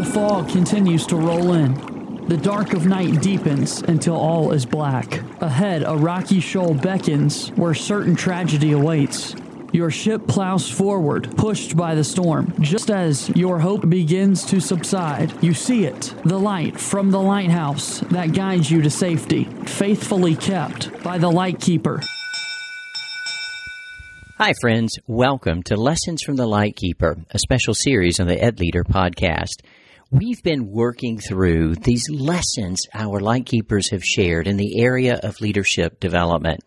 The fog continues to roll in. The dark of night deepens until all is black. Ahead, a rocky shoal beckons where certain tragedy awaits. Your ship plows forward, pushed by the storm. Just as your hope begins to subside, you see it the light from the lighthouse that guides you to safety, faithfully kept by the lightkeeper. Hi, friends. Welcome to Lessons from the Lightkeeper, a special series on the Ed Leader podcast. We've been working through these lessons our lightkeepers have shared in the area of leadership development.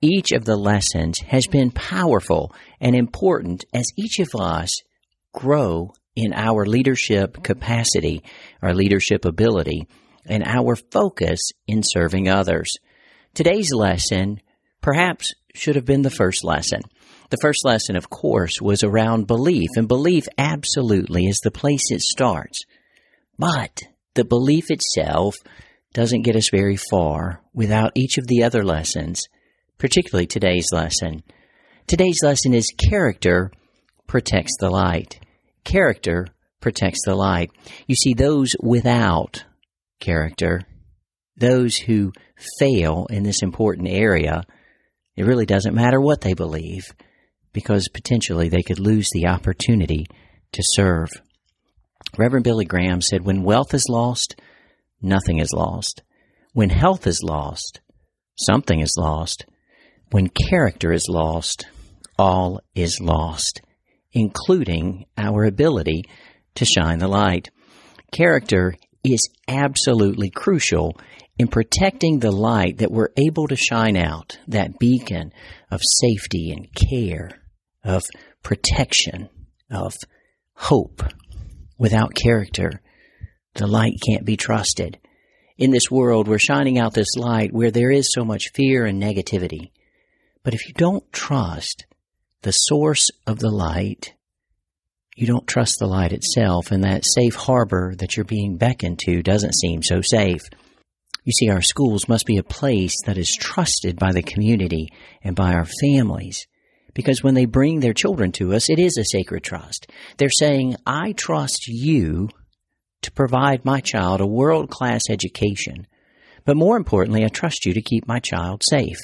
Each of the lessons has been powerful and important as each of us grow in our leadership capacity, our leadership ability, and our focus in serving others. Today's lesson perhaps should have been the first lesson. The first lesson, of course, was around belief, and belief absolutely is the place it starts. But the belief itself doesn't get us very far without each of the other lessons particularly today's lesson. Today's lesson is character protects the light. Character protects the light. You see, those without character, those who fail in this important area, it really doesn't matter what they believe because potentially they could lose the opportunity to serve. Reverend Billy Graham said, When wealth is lost, nothing is lost. When health is lost, something is lost. When character is lost, all is lost, including our ability to shine the light. Character is absolutely crucial in protecting the light that we're able to shine out, that beacon of safety and care, of protection, of hope. Without character, the light can't be trusted. In this world, we're shining out this light where there is so much fear and negativity. But if you don't trust the source of the light, you don't trust the light itself, and that safe harbor that you're being beckoned to doesn't seem so safe. You see, our schools must be a place that is trusted by the community and by our families. Because when they bring their children to us, it is a sacred trust. They're saying, I trust you to provide my child a world class education. But more importantly, I trust you to keep my child safe.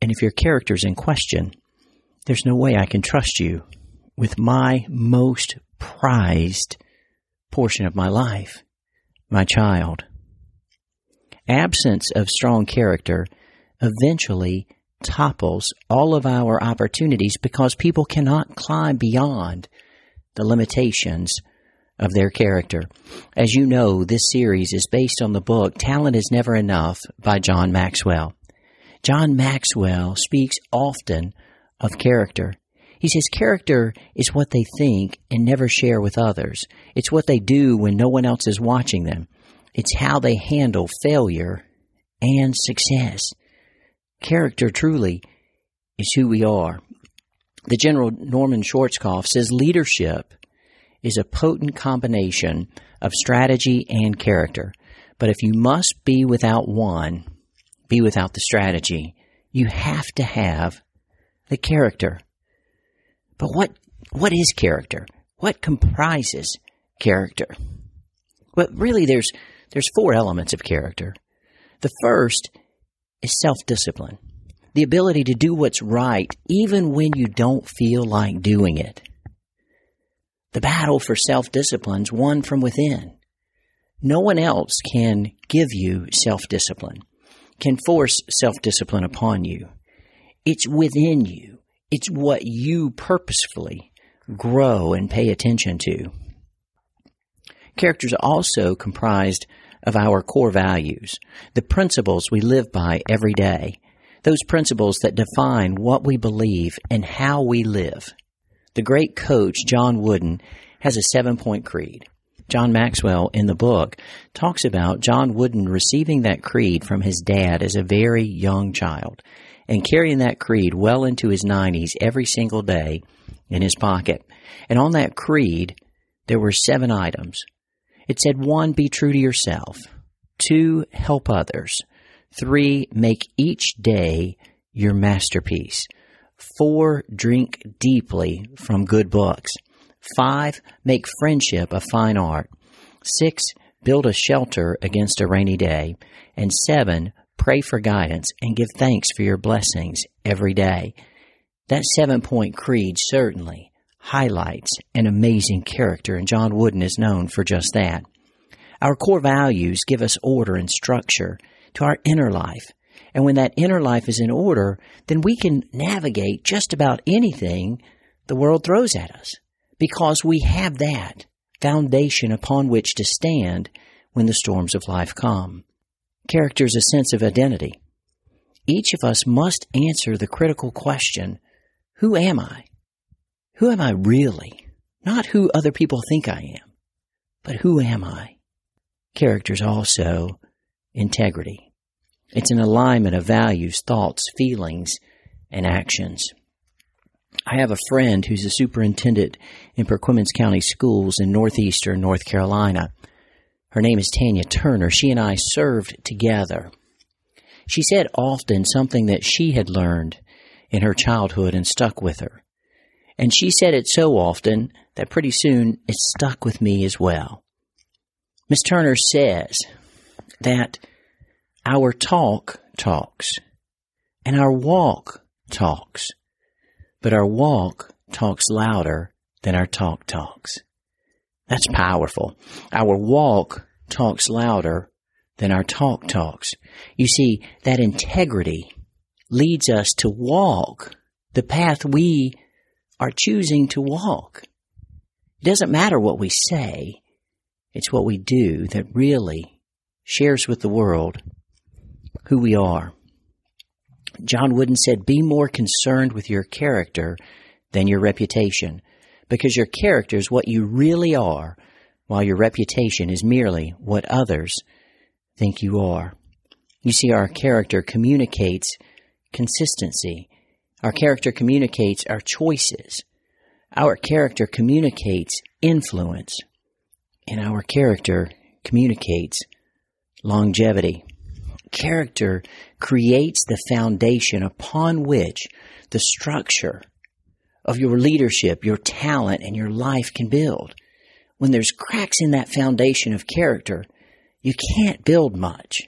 And if your character's in question, there's no way I can trust you with my most prized portion of my life, my child. Absence of strong character eventually topples all of our opportunities because people cannot climb beyond the limitations of their character. As you know, this series is based on the book Talent is Never Enough by John Maxwell. John Maxwell speaks often of character. He says character is what they think and never share with others. It's what they do when no one else is watching them. It's how they handle failure and success. Character truly is who we are. The General Norman Schwarzkopf says leadership is a potent combination of strategy and character. But if you must be without one, be without the strategy. You have to have the character. But what, what is character? What comprises character? Well, really, there's, there's four elements of character. The first is self-discipline. The ability to do what's right even when you don't feel like doing it. The battle for self-discipline's won from within. No one else can give you self-discipline can force self discipline upon you. It's within you. It's what you purposefully grow and pay attention to. Characters is also comprised of our core values, the principles we live by every day, those principles that define what we believe and how we live. The great coach, John Wooden, has a seven point creed. John Maxwell in the book talks about John Wooden receiving that creed from his dad as a very young child and carrying that creed well into his 90s every single day in his pocket. And on that creed, there were seven items. It said one, be true to yourself. Two, help others. Three, make each day your masterpiece. Four, drink deeply from good books. Five, make friendship a fine art. Six, build a shelter against a rainy day. And seven, pray for guidance and give thanks for your blessings every day. That seven point creed certainly highlights an amazing character, and John Wooden is known for just that. Our core values give us order and structure to our inner life. And when that inner life is in order, then we can navigate just about anything the world throws at us because we have that foundation upon which to stand when the storms of life come. Character is a sense of identity. Each of us must answer the critical question, who am I? Who am I really? Not who other people think I am, but who am I? Character is also integrity. It's an alignment of values, thoughts, feelings, and actions. I have a friend who's a superintendent in Perquimans County Schools in northeastern North Carolina. Her name is Tanya Turner. She and I served together. She said often something that she had learned in her childhood and stuck with her. And she said it so often that pretty soon it stuck with me as well. Miss Turner says that our talk talks and our walk talks but our walk talks louder than our talk talks. That's powerful. Our walk talks louder than our talk talks. You see, that integrity leads us to walk the path we are choosing to walk. It doesn't matter what we say, it's what we do that really shares with the world who we are. John Wooden said, Be more concerned with your character than your reputation, because your character is what you really are, while your reputation is merely what others think you are. You see, our character communicates consistency. Our character communicates our choices. Our character communicates influence. And our character communicates longevity character creates the foundation upon which the structure of your leadership, your talent, and your life can build. When there's cracks in that foundation of character, you can't build much.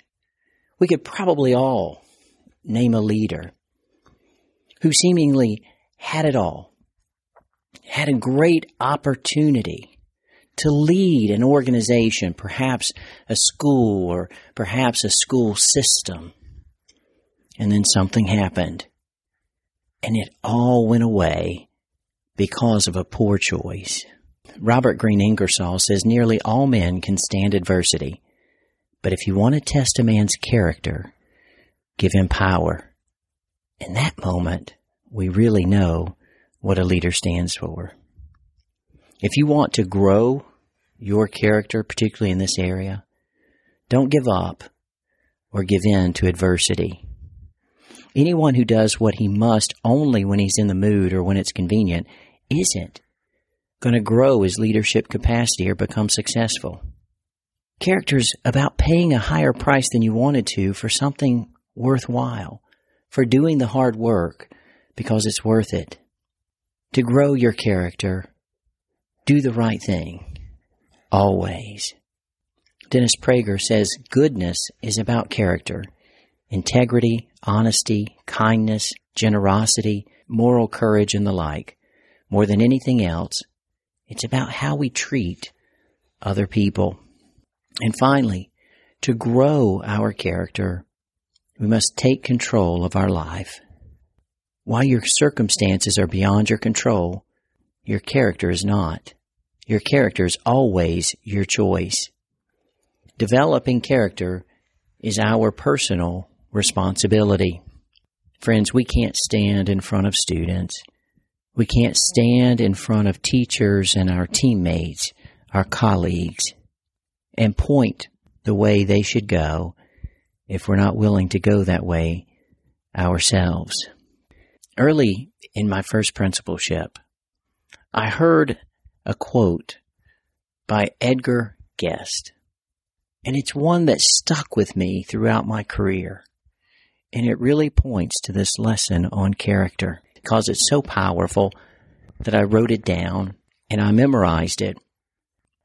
We could probably all name a leader who seemingly had it all, had a great opportunity to lead an organization, perhaps a school or perhaps a school system. And then something happened. And it all went away because of a poor choice. Robert Green Ingersoll says nearly all men can stand adversity, but if you want to test a man's character, give him power. In that moment, we really know what a leader stands for. If you want to grow your character, particularly in this area, don't give up or give in to adversity. Anyone who does what he must only when he's in the mood or when it's convenient isn't going to grow his leadership capacity or become successful. Character's about paying a higher price than you wanted to for something worthwhile, for doing the hard work because it's worth it. To grow your character, do the right thing always. Dennis Prager says goodness is about character, integrity, honesty, kindness, generosity, moral courage, and the like. More than anything else, it's about how we treat other people. And finally, to grow our character, we must take control of our life. While your circumstances are beyond your control, your character is not. Your character is always your choice. Developing character is our personal responsibility. Friends, we can't stand in front of students. We can't stand in front of teachers and our teammates, our colleagues, and point the way they should go if we're not willing to go that way ourselves. Early in my first principalship, I heard a quote by Edgar Guest. And it's one that stuck with me throughout my career. And it really points to this lesson on character because it's so powerful that I wrote it down and I memorized it.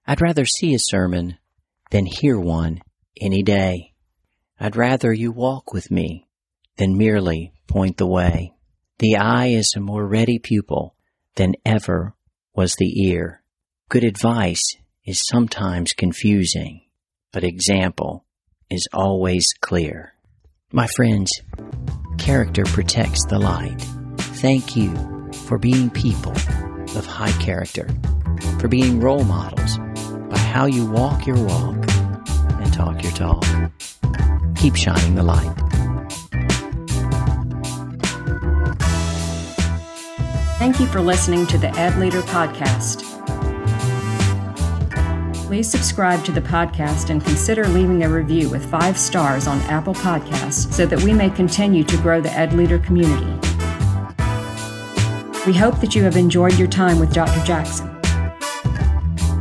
I'd rather see a sermon than hear one any day. I'd rather you walk with me than merely point the way. The eye is a more ready pupil than ever was the ear. Good advice is sometimes confusing, but example is always clear. My friends, character protects the light. Thank you for being people of high character, for being role models by how you walk your walk and talk your talk. Keep shining the light. Thank you for listening to the Ed Leader Podcast. Please subscribe to the podcast and consider leaving a review with five stars on Apple Podcasts so that we may continue to grow the Ed Leader community. We hope that you have enjoyed your time with Dr. Jackson.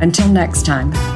Until next time.